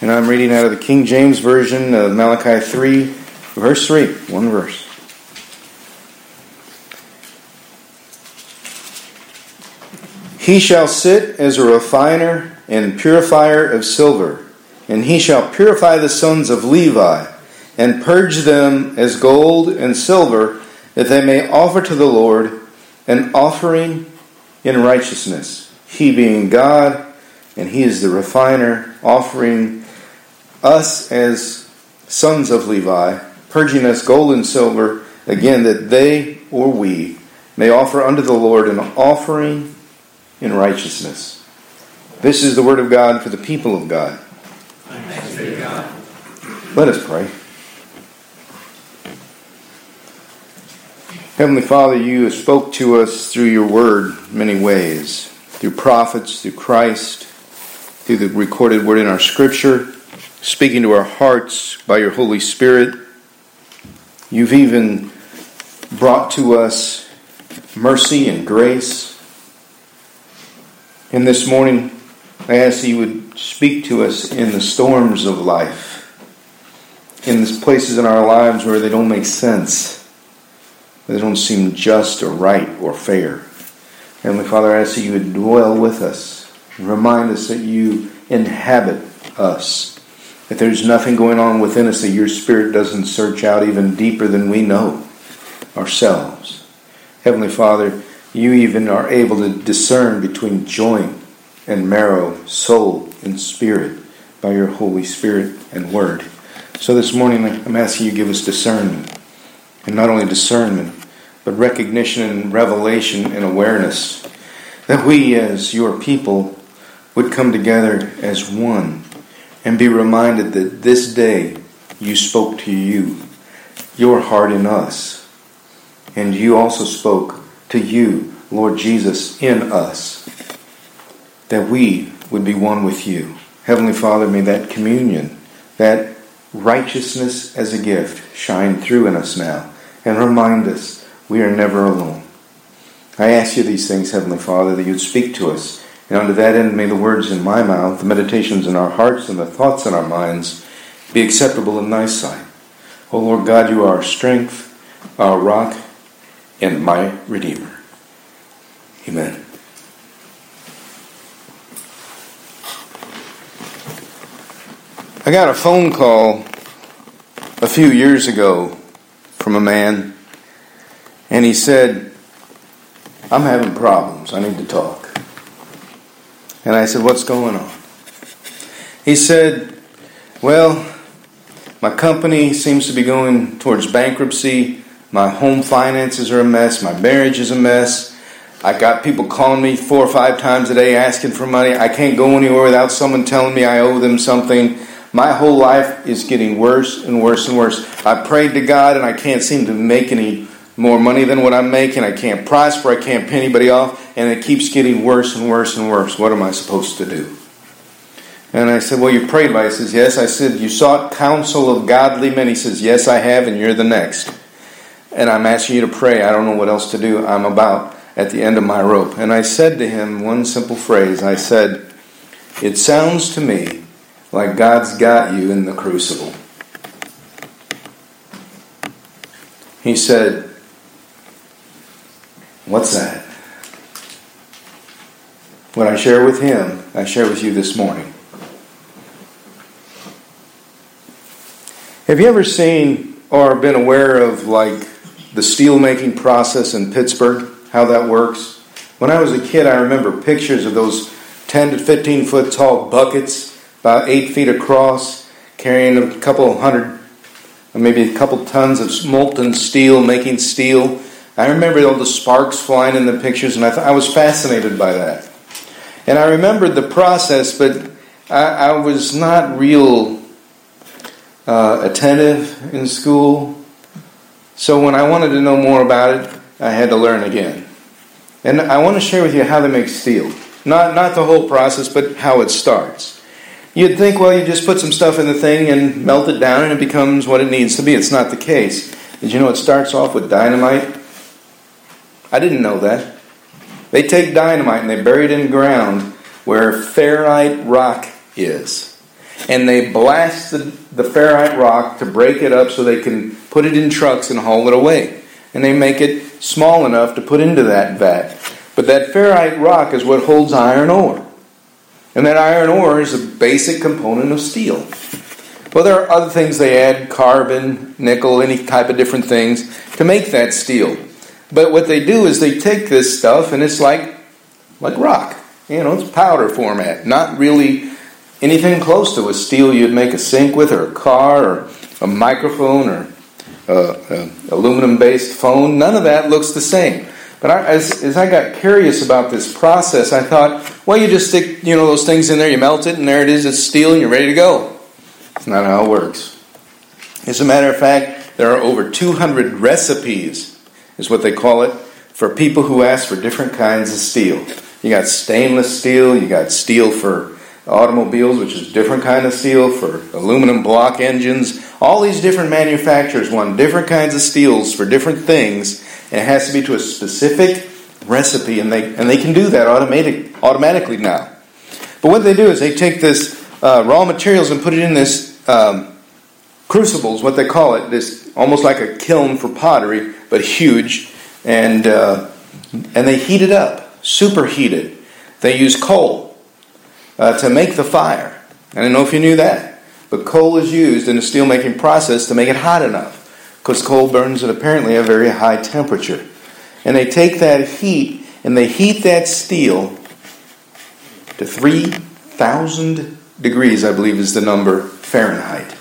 And I'm reading out of the King James Version of Malachi 3, verse 3. One verse. He shall sit as a refiner and purifier of silver, and he shall purify the sons of Levi, and purge them as gold and silver, that they may offer to the Lord an offering in righteousness. He being God, and he is the refiner, offering us as sons of Levi, purging us gold and silver, again, that they or we may offer unto the Lord an offering in righteousness. This is the word of God for the people of God. God. Let us pray. Heavenly Father, you have spoke to us through your word many ways through prophets, through Christ, through the recorded word in our scripture, speaking to our hearts by your Holy Spirit. You've even brought to us mercy and grace. And this morning, I ask that you would speak to us in the storms of life, in the places in our lives where they don't make sense, they don't seem just or right or fair. Heavenly Father, I ask that you would dwell with us remind us that you inhabit us, that there's nothing going on within us that your Spirit doesn't search out even deeper than we know ourselves. Heavenly Father, you even are able to discern between joint and marrow, soul and spirit by your Holy Spirit and Word. So this morning, I'm asking you to give us discernment. And not only discernment, but recognition and revelation and awareness that we as your people would come together as one and be reminded that this day you spoke to you, your heart in us, and you also spoke to you, Lord Jesus, in us, that we would be one with you. Heavenly Father, may that communion, that righteousness as a gift, shine through in us now and remind us we are never alone. I ask you these things, Heavenly Father, that you'd speak to us. And unto that end, may the words in my mouth, the meditations in our hearts, and the thoughts in our minds be acceptable in thy sight. O Lord God, you are our strength, our rock, and my Redeemer. Amen. I got a phone call a few years ago from a man and he said, I'm having problems. I need to talk. And I said, What's going on? He said, Well, my company seems to be going towards bankruptcy. My home finances are a mess. My marriage is a mess. I got people calling me four or five times a day asking for money. I can't go anywhere without someone telling me I owe them something. My whole life is getting worse and worse and worse. I prayed to God and I can't seem to make any more money than what I'm making. I can't prosper. I can't pay anybody off. And it keeps getting worse and worse and worse. What am I supposed to do? And I said, Well, you prayed by. He says, Yes. I said, You sought counsel of godly men. He says, Yes, I have, and you're the next. And I'm asking you to pray. I don't know what else to do. I'm about at the end of my rope. And I said to him one simple phrase I said, It sounds to me like God's got you in the crucible. He said, What's that? What I share with him, I share with you this morning. Have you ever seen or been aware of like the steel making process in Pittsburgh, how that works? When I was a kid, I remember pictures of those 10 to 15 foot tall buckets, about 8 feet across, carrying a couple hundred, maybe a couple tons of molten steel, making steel I remember all the sparks flying in the pictures, and I, th- I was fascinated by that. And I remembered the process, but I, I was not real uh, attentive in school. So when I wanted to know more about it, I had to learn again. And I want to share with you how they make steel. Not, not the whole process, but how it starts. You'd think, well, you just put some stuff in the thing and melt it down and it becomes what it needs to be. It's not the case. Did you know it starts off with dynamite? I didn't know that. They take dynamite and they bury it in the ground where ferrite rock is. and they blast the, the ferrite rock to break it up so they can put it in trucks and haul it away. And they make it small enough to put into that vat. But that ferrite rock is what holds iron ore. And that iron ore is a basic component of steel. Well, there are other things they add carbon, nickel, any type of different things to make that steel. But what they do is they take this stuff and it's like like rock. You know, it's powder format, not really anything close to a steel you'd make a sink with, or a car, or a microphone, or uh, uh, a, a aluminum based phone. None of that looks the same. But I, as, as I got curious about this process, I thought, well, you just stick you know those things in there, you melt it, and there it is. It's steel, and you're ready to go. It's not how it works. As a matter of fact, there are over 200 recipes, is what they call it, for people who ask for different kinds of steel. You got stainless steel, you got steel for automobiles, which is different kind of steel for aluminum block engines. All these different manufacturers want different kinds of steels for different things, and it has to be to a specific recipe, and they and they can do that automatic automatically now. But what they do is they take this uh, raw materials and put it in this um, crucibles, what they call it, this almost like a kiln for pottery, but huge, and uh, and they heat it up superheated. They use coal uh, to make the fire. I don't know if you knew that. But coal is used in the steelmaking process to make it hot enough because coal burns at apparently a very high temperature. And they take that heat and they heat that steel to 3,000 degrees, I believe is the number Fahrenheit.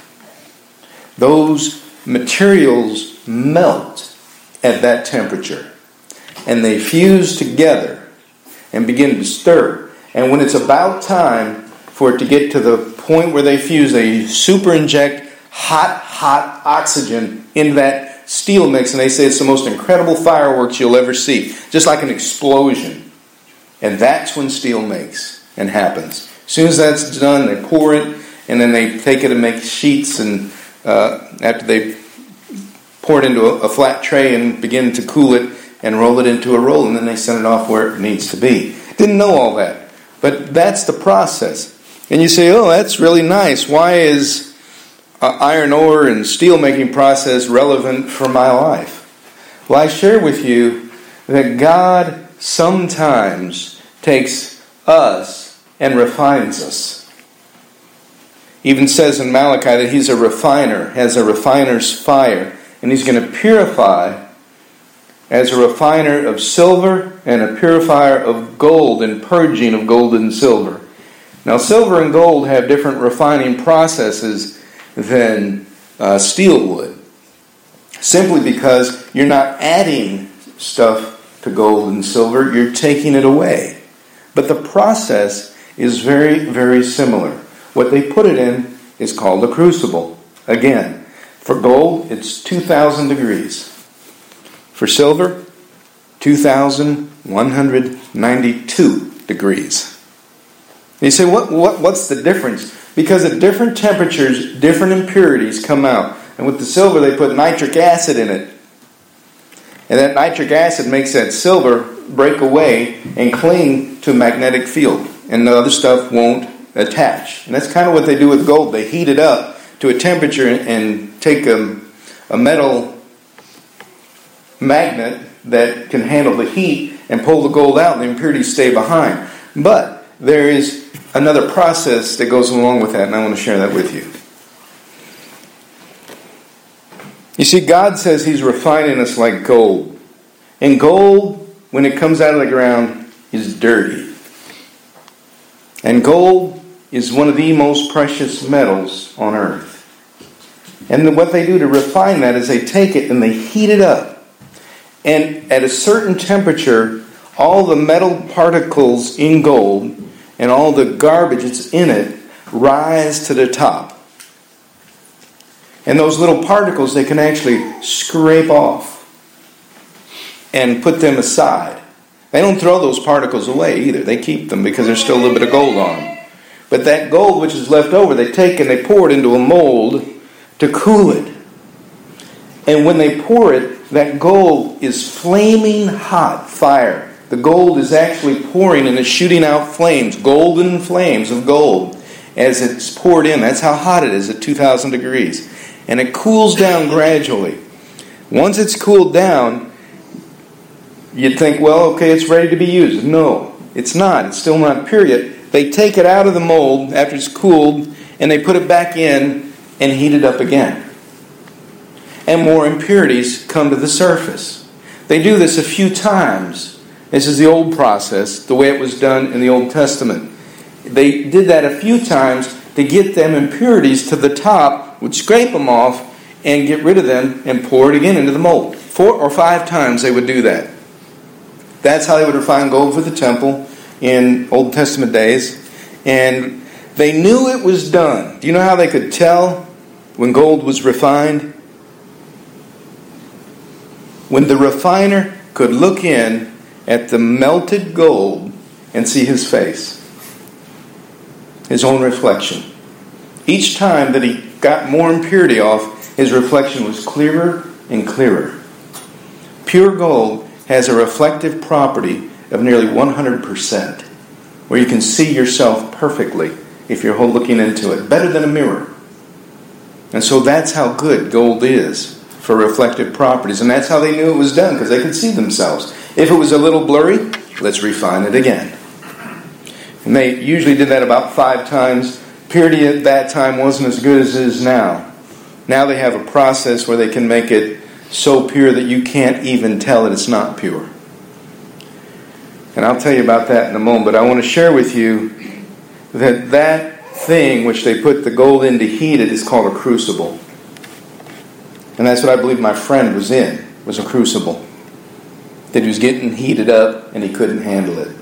Those materials melt at that temperature and they fuse together and begin to stir. And when it's about time for it to get to the point where they fuse, they super inject hot, hot oxygen in that steel mix, and they say it's the most incredible fireworks you'll ever see, just like an explosion. And that's when steel makes and happens. As soon as that's done, they pour it, and then they take it and make sheets. And uh, after they pour it into a, a flat tray and begin to cool it, and roll it into a roll, and then they send it off where it needs to be. Didn't know all that. But that's the process. And you say, oh, that's really nice. Why is uh, iron ore and steel making process relevant for my life? Well, I share with you that God sometimes takes us and refines us. Even says in Malachi that he's a refiner, has a refiner's fire, and he's going to purify as a refiner of silver and a purifier of gold and purging of gold and silver. Now, silver and gold have different refining processes than uh, steel would, simply because you're not adding stuff to gold and silver, you're taking it away. But the process is very, very similar. What they put it in is called a crucible. Again, for gold, it's 2,000 degrees. For silver, 2,192 degrees. And you say, what, what, what's the difference? Because at different temperatures, different impurities come out. And with the silver, they put nitric acid in it. And that nitric acid makes that silver break away and cling to a magnetic field. And the other stuff won't attach. And that's kind of what they do with gold. They heat it up to a temperature and take a, a metal magnet that can handle the heat and pull the gold out and the impurities stay behind. But there is another process that goes along with that, and I want to share that with you. You see, God says He's refining us like gold. And gold, when it comes out of the ground, is dirty. And gold is one of the most precious metals on earth. And what they do to refine that is they take it and they heat it up and at a certain temperature, all the metal particles in gold and all the garbage that's in it rise to the top. And those little particles they can actually scrape off and put them aside. They don't throw those particles away either. They keep them because there's still a little bit of gold on them. But that gold which is left over, they take and they pour it into a mold to cool it. And when they pour it, that gold is flaming hot fire. The gold is actually pouring and it's shooting out flames, golden flames of gold. as it's poured in. That's how hot it is at 2,000 degrees. And it cools down gradually. Once it's cooled down, you'd think, well, okay, it's ready to be used. No, it's not. It's still not pure yet. They take it out of the mold after it's cooled and they put it back in and heat it up again. And more impurities come to the surface. They do this a few times. This is the old process, the way it was done in the Old Testament. They did that a few times to get them impurities to the top, would scrape them off, and get rid of them and pour it again into the mold. Four or five times they would do that. That's how they would refine gold for the temple in Old Testament days. And they knew it was done. Do you know how they could tell when gold was refined? When the refiner could look in at the melted gold and see his face, his own reflection. Each time that he got more impurity off, his reflection was clearer and clearer. Pure gold has a reflective property of nearly 100%, where you can see yourself perfectly if you're looking into it, better than a mirror. And so that's how good gold is for reflective properties. And that's how they knew it was done, because they could see themselves. If it was a little blurry, let's refine it again. And they usually did that about five times. Purity at that time wasn't as good as it is now. Now they have a process where they can make it so pure that you can't even tell that it's not pure. And I'll tell you about that in a moment, but I want to share with you that that thing which they put the gold in to heat it is called a crucible. And that's what I believe my friend was in, was a crucible. That he was getting heated up and he couldn't handle it.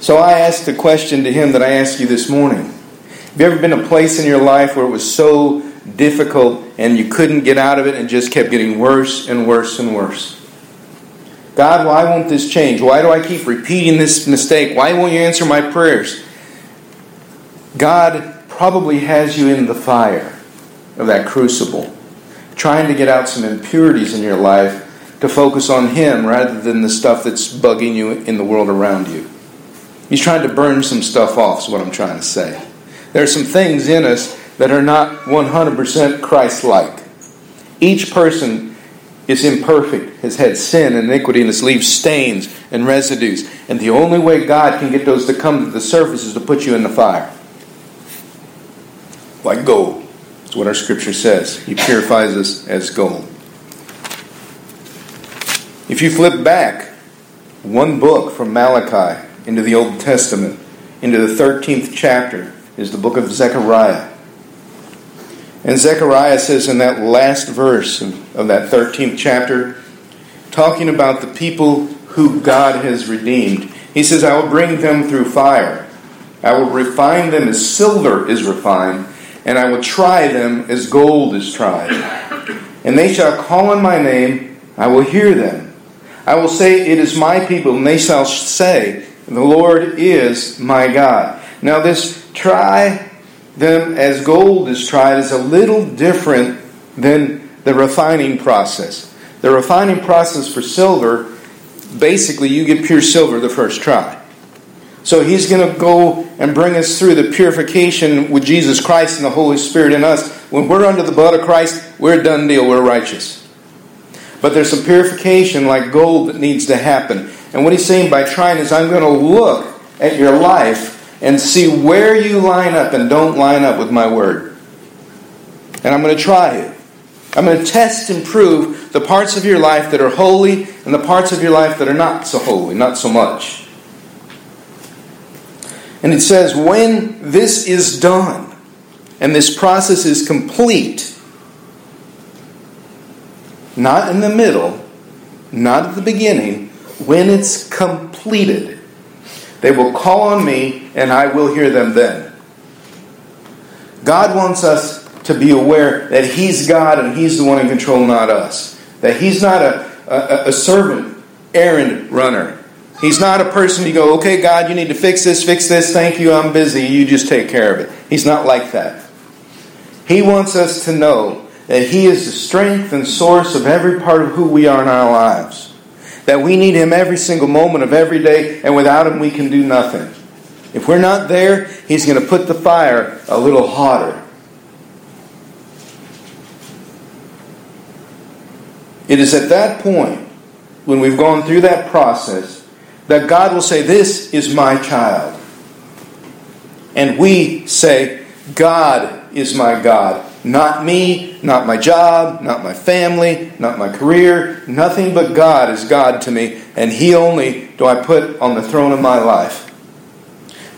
So I asked the question to him that I asked you this morning. Have you ever been a place in your life where it was so difficult and you couldn't get out of it and just kept getting worse and worse and worse? God, why won't this change? Why do I keep repeating this mistake? Why won't you answer my prayers? God probably has you in the fire of that crucible, trying to get out some impurities in your life to focus on Him rather than the stuff that's bugging you in the world around you. He's trying to burn some stuff off, is what I'm trying to say. There are some things in us that are not 100% Christ like. Each person is imperfect, has had sin and iniquity, and has leaves stains and residues. And the only way God can get those to come to the surface is to put you in the fire. Like gold. That's what our scripture says. He purifies us as gold. If you flip back one book from Malachi, into the Old Testament, into the 13th chapter, is the book of Zechariah. And Zechariah says in that last verse of that 13th chapter, talking about the people who God has redeemed, he says, I will bring them through fire. I will refine them as silver is refined, and I will try them as gold is tried. And they shall call on my name, I will hear them. I will say, It is my people, and they shall say, the Lord is my God. Now, this try them as gold is tried is a little different than the refining process. The refining process for silver, basically, you get pure silver the first try. So he's going to go and bring us through the purification with Jesus Christ and the Holy Spirit in us. When we're under the blood of Christ, we're a done deal, we're righteous. But there's some purification like gold that needs to happen. And what he's saying by trying is, I'm going to look at your life and see where you line up and don't line up with my word. And I'm going to try it. I'm going to test and prove the parts of your life that are holy and the parts of your life that are not so holy, not so much. And it says, when this is done and this process is complete, not in the middle, not at the beginning, when it's completed, they will call on me and I will hear them then. God wants us to be aware that He's God and He's the one in control, not us. That He's not a, a, a servant, errand runner. He's not a person you go, okay, God, you need to fix this, fix this, thank you, I'm busy, you just take care of it. He's not like that. He wants us to know that He is the strength and source of every part of who we are in our lives. That we need Him every single moment of every day, and without Him, we can do nothing. If we're not there, He's going to put the fire a little hotter. It is at that point, when we've gone through that process, that God will say, This is my child. And we say, God is my God. Not me, not my job, not my family, not my career. Nothing but God is God to me, and He only do I put on the throne of my life.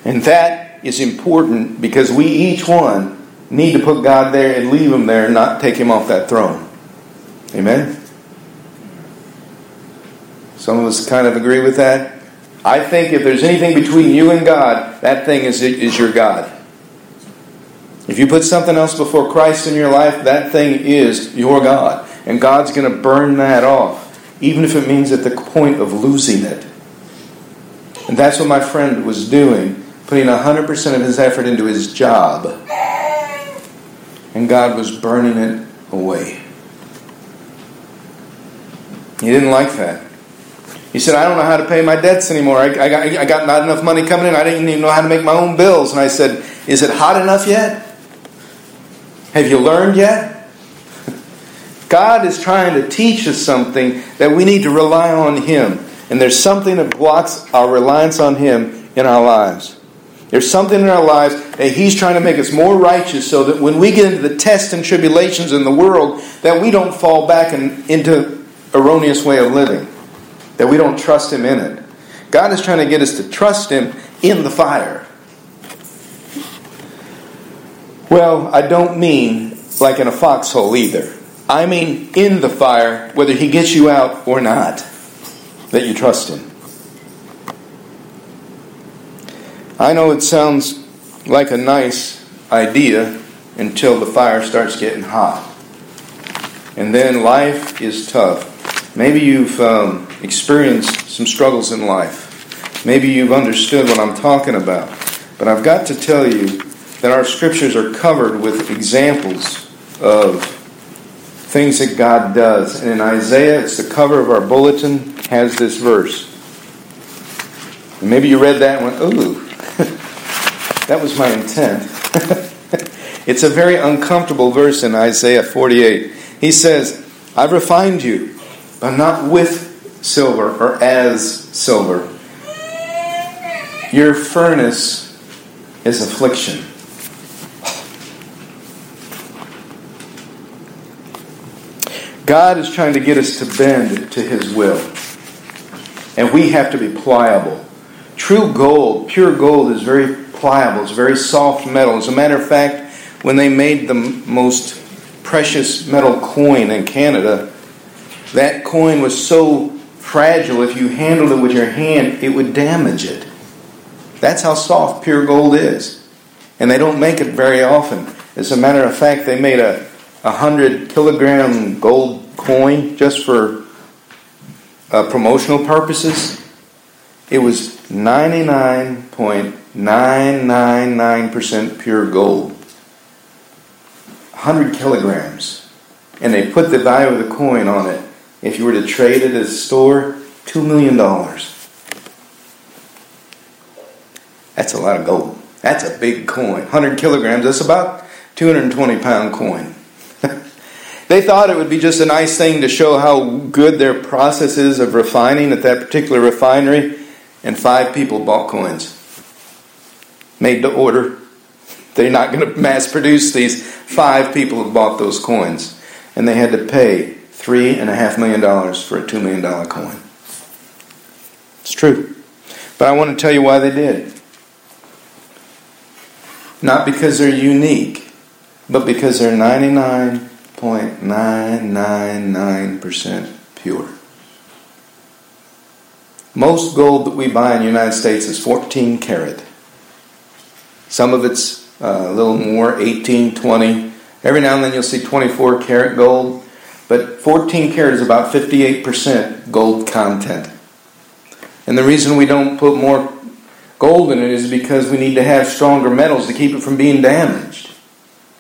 And that is important because we each one need to put God there and leave Him there and not take Him off that throne. Amen? Some of us kind of agree with that. I think if there's anything between you and God, that thing is, is your God. If you put something else before Christ in your life, that thing is your God. And God's going to burn that off, even if it means at the point of losing it. And that's what my friend was doing, putting 100% of his effort into his job. And God was burning it away. He didn't like that. He said, I don't know how to pay my debts anymore. I, I, got, I got not enough money coming in. I didn't even know how to make my own bills. And I said, Is it hot enough yet? Have you learned yet? God is trying to teach us something that we need to rely on Him. And there's something that blocks our reliance on Him in our lives. There's something in our lives that He's trying to make us more righteous so that when we get into the tests and tribulations in the world, that we don't fall back in, into erroneous way of living. That we don't trust Him in it. God is trying to get us to trust Him in the fire. Well, I don't mean like in a foxhole either. I mean in the fire, whether he gets you out or not, that you trust him. I know it sounds like a nice idea until the fire starts getting hot. And then life is tough. Maybe you've um, experienced some struggles in life. Maybe you've understood what I'm talking about. But I've got to tell you that our scriptures are covered with examples of things that God does. And in Isaiah, it's the cover of our bulletin, has this verse. And maybe you read that and went, ooh, that was my intent. it's a very uncomfortable verse in Isaiah 48. He says, I've refined you, but not with silver or as silver. Your furnace is affliction. God is trying to get us to bend to His will. And we have to be pliable. True gold, pure gold, is very pliable. It's very soft metal. As a matter of fact, when they made the most precious metal coin in Canada, that coin was so fragile, if you handled it with your hand, it would damage it. That's how soft pure gold is. And they don't make it very often. As a matter of fact, they made a a hundred kilogram gold coin just for uh, promotional purposes. It was 99.999% pure gold. 100 kilograms. And they put the value of the coin on it. If you were to trade it at a store, $2 million. That's a lot of gold. That's a big coin. 100 kilograms, that's about 220 pound coin. They thought it would be just a nice thing to show how good their process is of refining at that particular refinery, and five people bought coins. Made to order. They're not going to mass produce these. Five people have bought those coins. And they had to pay three and a half million dollars for a two million dollar coin. It's true. But I want to tell you why they did. Not because they're unique, but because they're 99 0.999% pure. Most gold that we buy in the United States is 14 karat. Some of it's uh, a little more, 18, 20. Every now and then you'll see 24 karat gold, but 14 karat is about 58% gold content. And the reason we don't put more gold in it is because we need to have stronger metals to keep it from being damaged.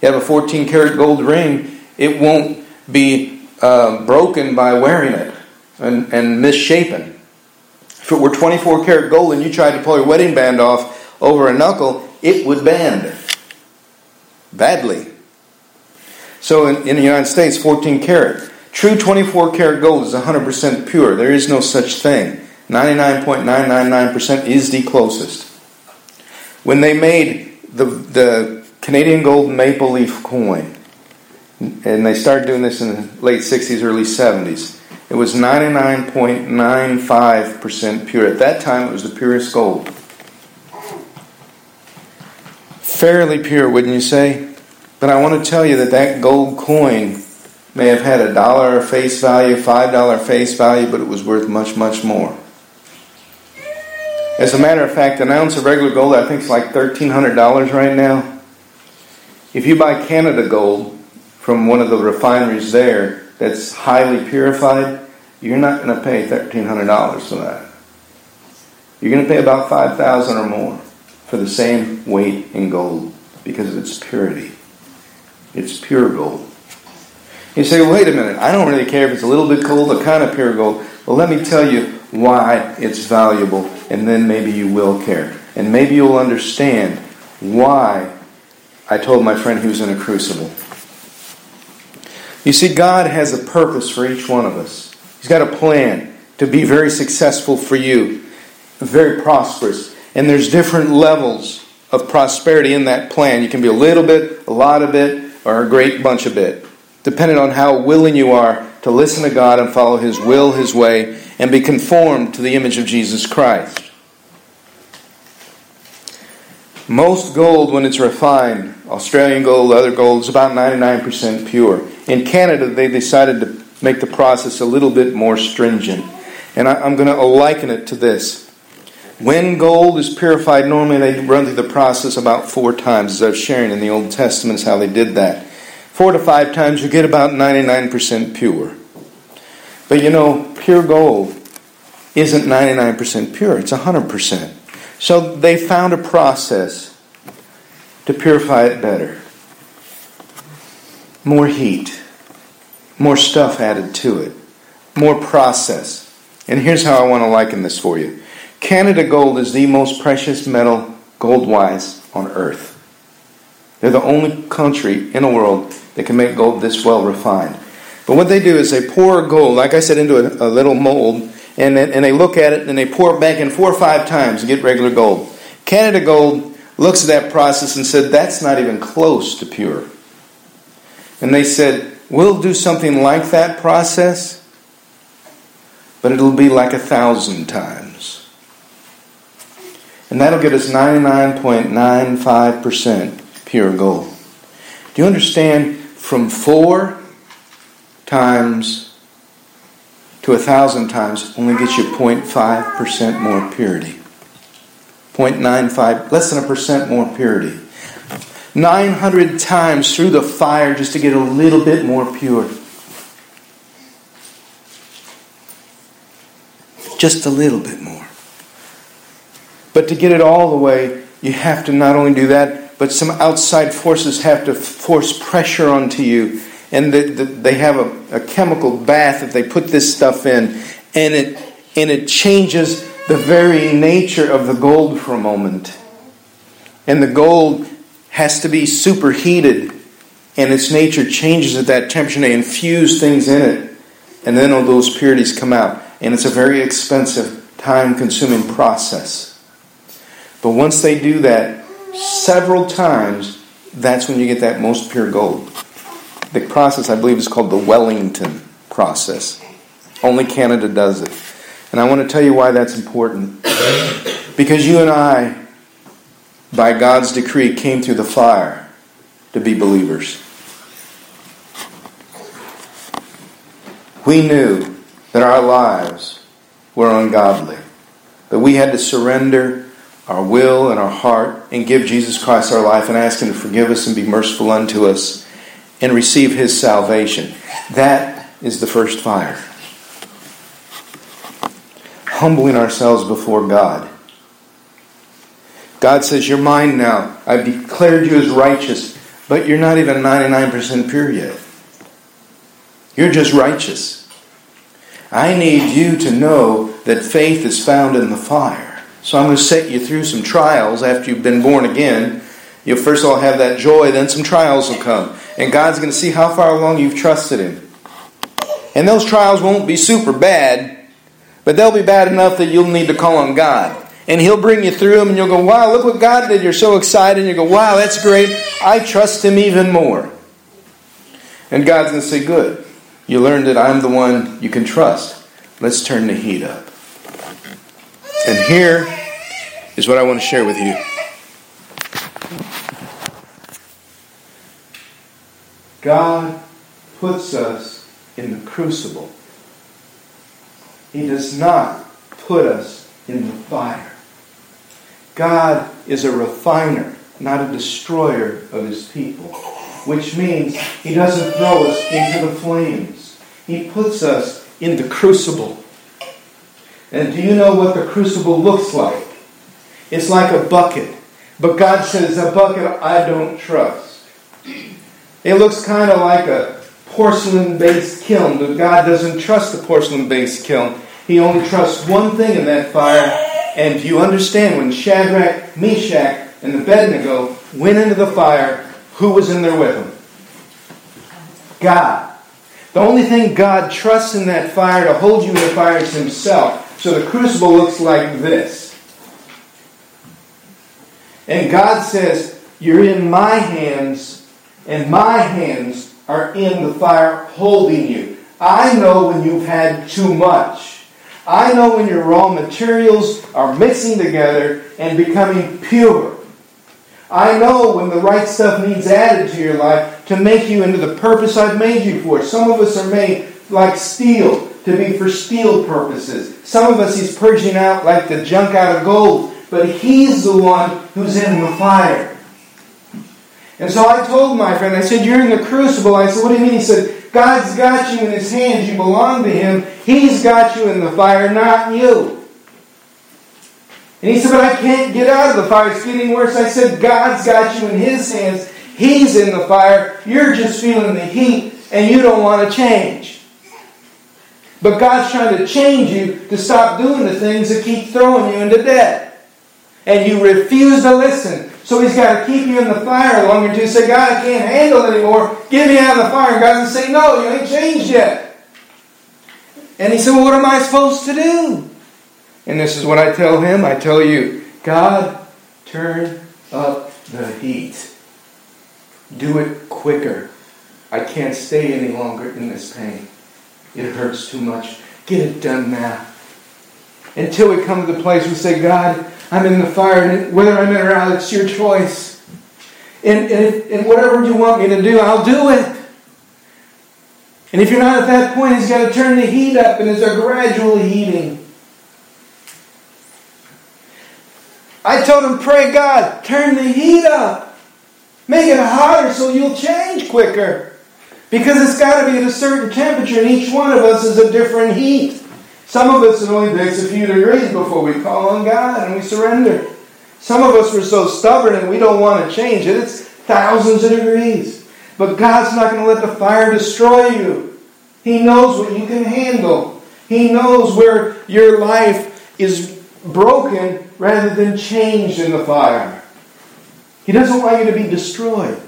You have a 14 karat gold ring, it won't be uh, broken by wearing it and, and misshapen. If it were 24 karat gold and you tried to pull your wedding band off, over a knuckle, it would bend badly. So in, in the United States, 14 karat. True 24 karat gold is 100% pure. There is no such thing. 99.999% is the closest. When they made the, the Canadian gold maple leaf coin, and they started doing this in the late 60s, early 70s, it was 99.95% pure. At that time, it was the purest gold. Fairly pure, wouldn't you say? But I want to tell you that that gold coin may have had a dollar face value, five dollar face value, but it was worth much, much more. As a matter of fact, an ounce of regular gold, I think, is like $1,300 right now. If you buy Canada gold from one of the refineries there that's highly purified, you're not going to pay $1,300 for that. You're going to pay about 5000 or more for the same weight in gold because of its purity. It's pure gold. You say, wait a minute, I don't really care if it's a little bit gold, a kind of pure gold. Well, let me tell you why it's valuable, and then maybe you will care. And maybe you'll understand why I told my friend he was in a crucible. You see, God has a purpose for each one of us. He's got a plan to be very successful for you, very prosperous. And there's different levels of prosperity in that plan. You can be a little bit, a lot of it, or a great bunch of it, depending on how willing you are to listen to God and follow His will, His way, and be conformed to the image of Jesus Christ. Most gold, when it's refined, Australian gold, other gold, is about 99% pure. In Canada, they decided to make the process a little bit more stringent. And I, am going to liken it to this. When gold is purified, normally they run through the process about four times, as I was sharing in the Old Testament, is how they did that. Four to five times, you get about 99% pure. But you know, pure gold isn't 99% pure, it's 100%. So they found a process to purify it better. More heat, more stuff added to it, more process. And here's how I want to liken this for you Canada gold is the most precious metal gold wise on earth. They're the only country in the world that can make gold this well refined. But what they do is they pour gold, like I said, into a, a little mold, and, then, and they look at it and they pour it back in four or five times to get regular gold. Canada Gold looks at that process and said, that's not even close to pure. And they said, we'll do something like that process, but it'll be like a thousand times. And that'll get us 99.95% pure gold. Do you understand? From four times to a thousand times only gets you 0.5% more purity. 0.95, less than a percent more purity. 900 times through the fire just to get a little bit more pure. Just a little bit more. But to get it all the way, you have to not only do that, but some outside forces have to force pressure onto you and the, the, they have a, a chemical bath that they put this stuff in, and it and it changes the very nature of the gold for a moment. And the gold has to be superheated, and its nature changes at that temperature. They infuse things in it, and then all those purities come out. And it's a very expensive, time consuming process. But once they do that several times, that's when you get that most pure gold. The process, I believe, is called the Wellington process. Only Canada does it. And I want to tell you why that's important. Because you and I, by God's decree, came through the fire to be believers. We knew that our lives were ungodly, that we had to surrender our will and our heart and give Jesus Christ our life and ask Him to forgive us and be merciful unto us and receive his salvation. That is the first fire. Humbling ourselves before God. God says, You're mine now. I've declared you as righteous, but you're not even 99% pure yet. You're just righteous. I need you to know that faith is found in the fire. So I'm going to set you through some trials after you've been born again. You'll first of all have that joy, then some trials will come. And God's going to see how far along you've trusted Him. And those trials won't be super bad, but they'll be bad enough that you'll need to call on God. And He'll bring you through them, and you'll go, Wow, look what God did. You're so excited. And you go, Wow, that's great. I trust Him even more. And God's going to say, Good. You learned that I'm the one you can trust. Let's turn the heat up. And here is what I want to share with you. God puts us in the crucible. He does not put us in the fire. God is a refiner, not a destroyer of his people, which means he doesn't throw us into the flames. He puts us in the crucible. And do you know what the crucible looks like? It's like a bucket. But God says, a bucket I don't trust. It looks kind of like a porcelain based kiln, but God doesn't trust the porcelain based kiln. He only trusts one thing in that fire. And do you understand when Shadrach, Meshach, and Abednego went into the fire, who was in there with them? God. The only thing God trusts in that fire to hold you in the fire is Himself. So the crucible looks like this. And God says, You're in my hands, and my hands are in the fire holding you. I know when you've had too much. I know when your raw materials are mixing together and becoming pure. I know when the right stuff needs added to your life to make you into the purpose I've made you for. Some of us are made like steel to be for steel purposes. Some of us He's purging out like the junk out of gold, but He's the one who's in the fire. And so I told my friend, I said, You're in the crucible. I said, What do you mean? He said, God's got you in His hands. You belong to Him. He's got you in the fire, not you. And he said, But I can't get out of the fire. It's getting worse. I said, God's got you in His hands. He's in the fire. You're just feeling the heat, and you don't want to change. But God's trying to change you to stop doing the things that keep throwing you into debt. And you refuse to listen. So he's got to keep you in the fire longer until you say, God, I can't handle it anymore. Get me out of the fire. And God's going to say, No, you ain't changed yet. And he said, Well, what am I supposed to do? And this is what I tell him. I tell you, God, turn up the heat. Do it quicker. I can't stay any longer in this pain. It hurts too much. Get it done now. Until we come to the place we say, God, I'm in the fire, and whether I'm in or out, it's your choice. And, and, and whatever you want me to do, I'll do it. And if you're not at that point, he's got to turn the heat up, and it's a gradual heating. I told him, pray God, turn the heat up. Make it hotter so you'll change quicker. Because it's got to be at a certain temperature, and each one of us is a different heat. Some of us, it only takes a few degrees before we call on God and we surrender. Some of us were so stubborn and we don't want to change it. It's thousands of degrees. But God's not going to let the fire destroy you. He knows what you can handle. He knows where your life is broken rather than changed in the fire. He doesn't want you to be destroyed.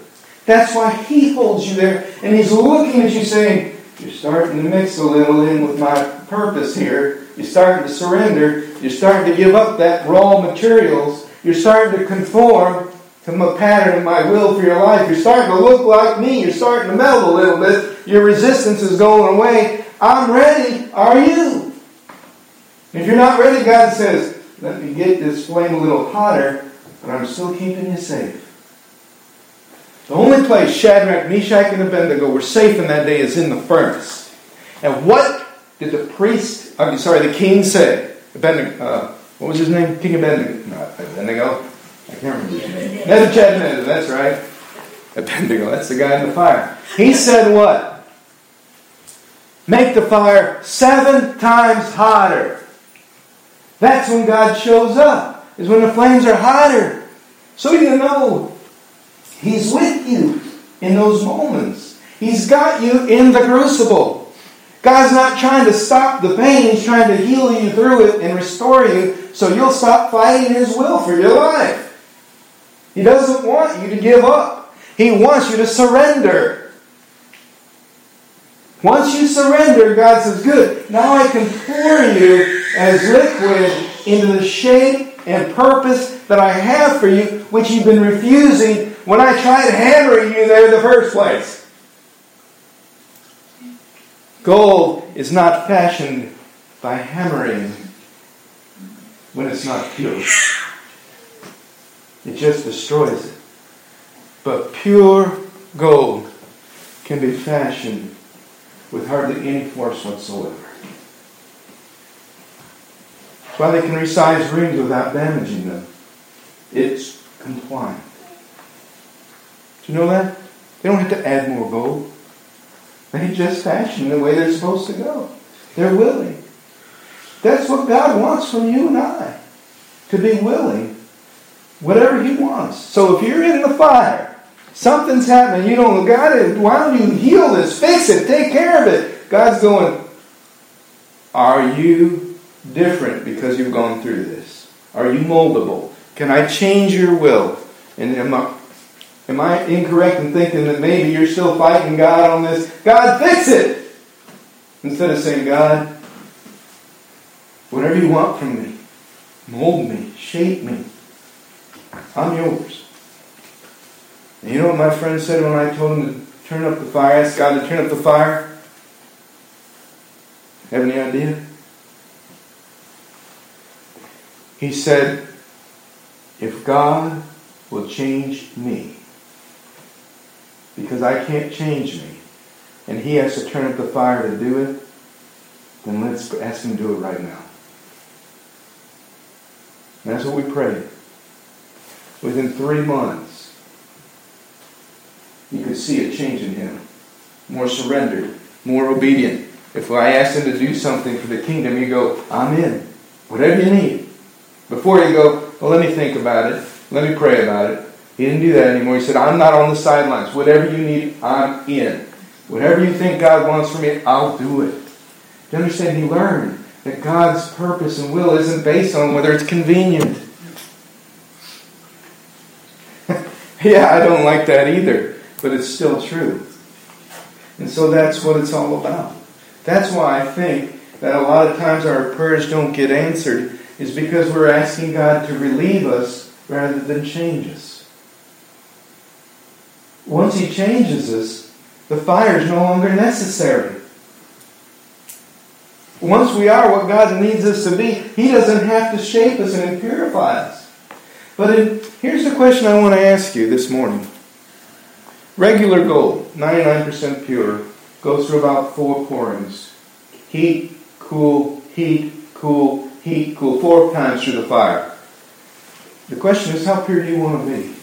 That's why He holds you there and He's looking at you saying, You're starting to mix a little in with my purpose here. You're starting to surrender. You're starting to give up that raw materials. You're starting to conform to my pattern and my will for your life. You're starting to look like me. You're starting to melt a little bit. Your resistance is going away. I'm ready. Are you? If you're not ready, God says, let me get this flame a little hotter, but I'm still keeping you safe. The only place Shadrach, Meshach, and Abednego were safe in that day is in the furnace. And what did the priest, I'm sorry, the king say? Abednego, uh, what was his name? King Abednego. Not Abednego. I can't remember his name. Nebuchadnezzar, that's right. Abednego, that's the guy in the fire. He said what? Make the fire seven times hotter. That's when God shows up, is when the flames are hotter. So you know He's with you in those moments. He's got you in the crucible. God's not trying to stop the pain, He's trying to heal you through it and restore you so you'll stop fighting His will for your life. He doesn't want you to give up, He wants you to surrender. Once you surrender, God says, Good, now I can pour you as liquid into the shape and purpose that I have for you, which you've been refusing when I tried hammering you there in the first place. Gold is not fashioned by hammering when it's not pure. It just destroys it. But pure gold can be fashioned with hardly any force whatsoever. That's why they can resize rings without damaging them. It's compliant. Do you know that? They don't have to add more gold. They just fashion the way they're supposed to go. They're willing. That's what God wants from you and I. To be willing. Whatever He wants. So if you're in the fire, something's happening, you don't, God, it why don't you heal this? Fix it. Take care of it. God's going, Are you different because you've gone through this? Are you moldable? Can I change your will? And am I, am I incorrect in thinking that maybe you're still fighting God on this? God, fix it! Instead of saying, God, whatever you want from me, mold me, shape me. I'm yours. And you know what my friend said when I told him to turn up the fire, ask God to turn up the fire? Have any idea? He said, if God will change me, because I can't change me, and He has to turn up the fire to do it, then let's ask Him to do it right now. And that's what we prayed. Within three months, you could see a change in him. More surrendered, more obedient. If I ask him to do something for the kingdom, you go, I'm in. Whatever you need. Before you go, well, let me think about it. Let me pray about it. He didn't do that anymore. He said, I'm not on the sidelines. Whatever you need, I'm in. Whatever you think God wants from me, I'll do it. Do you understand? He learned that God's purpose and will isn't based on whether it's convenient. yeah, I don't like that either, but it's still true. And so that's what it's all about. That's why I think that a lot of times our prayers don't get answered is because we're asking God to relieve us rather than change us. Once He changes us, the fire is no longer necessary. Once we are what God needs us to be, He doesn't have to shape us and purify us. But in, here's the question I want to ask you this morning. Regular gold, 99% pure, goes through about four pourings. Heat, cool, heat, cool, heat, cool, four times through the fire. The question is, how pure do you want to be?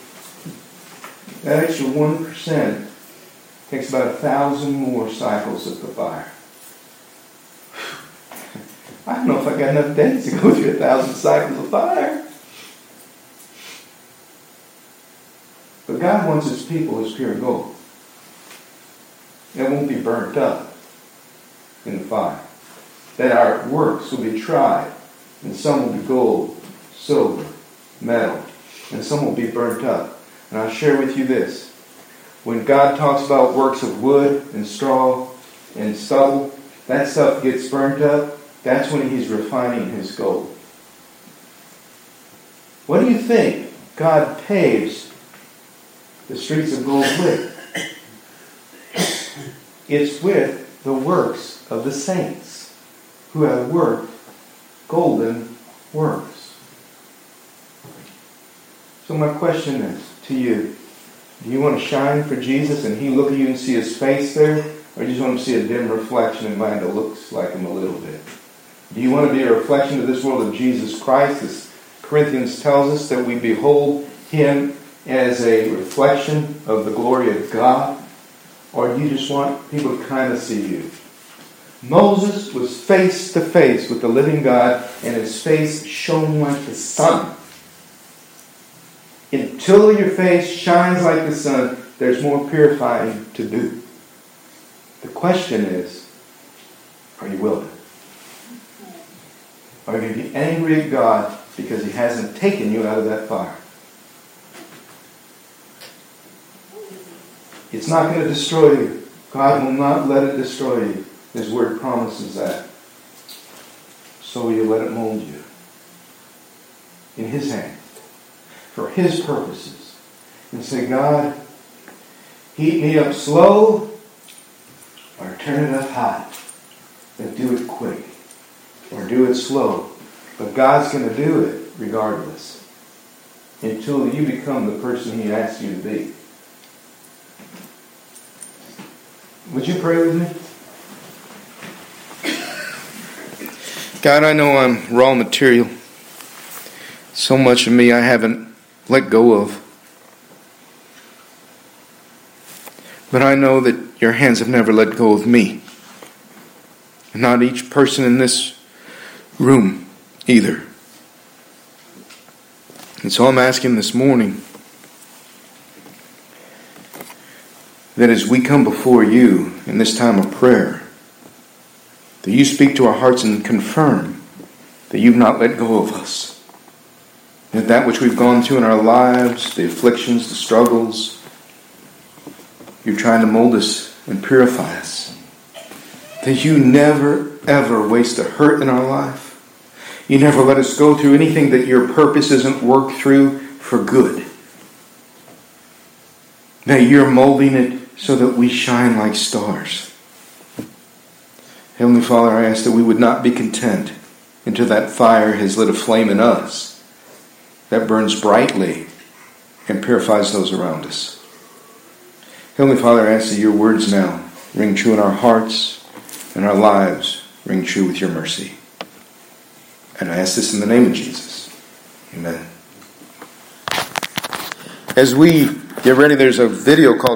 That extra 1% takes about a thousand more cycles of the fire. I don't know if I got enough days to go through a thousand cycles of fire. But God wants His people as pure gold. It won't be burnt up in the fire. That our works will be tried, and some will be gold, silver, metal, and some will be burnt up. And I'll share with you this. When God talks about works of wood and straw and stubble, that stuff gets burnt up that's when he's refining his gold. What do you think God paves the streets of gold with? It's with the works of the saints who have worked golden works. So my question is to you, do you want to shine for Jesus and he look at you and see his face there? Or do you just want to see a dim reflection in mind that looks like him a little bit? Do you want to be a reflection of this world of Jesus Christ? As Corinthians tells us that we behold him as a reflection of the glory of God? Or do you just want people to kind of see you? Moses was face to face with the living God, and his face shone like the sun. Until your face shines like the sun, there's more purifying to do. The question is Are you willing? Are you going to be angry at God because He hasn't taken you out of that fire? It's not going to destroy you. God will not let it destroy you. His word promises that. So you let it mold you in His hand for His purposes. And say, God, heat me up slow or turn it up hot. And do it quick or do it slow. But God's going to do it regardless until you become the person He asks you to be. Would you pray with me? God, I know I'm raw material. So much of me I haven't let go of. But I know that your hands have never let go of me. And not each person in this room either. And so I'm asking this morning that as we come before you in this time of prayer, that you speak to our hearts and confirm that you've not let go of us. That which we've gone through in our lives, the afflictions, the struggles, you're trying to mold us and purify us. That you never, ever waste a hurt in our life. You never let us go through anything that your purpose isn't worked through for good. That you're molding it so that we shine like stars. Heavenly Father, I ask that we would not be content until that fire has lit a flame in us that burns brightly and purifies those around us. Heavenly Father, I ask that your words now ring true in our hearts and our lives ring true with your mercy. And I ask this in the name of Jesus. Amen. As we get ready, there's a video called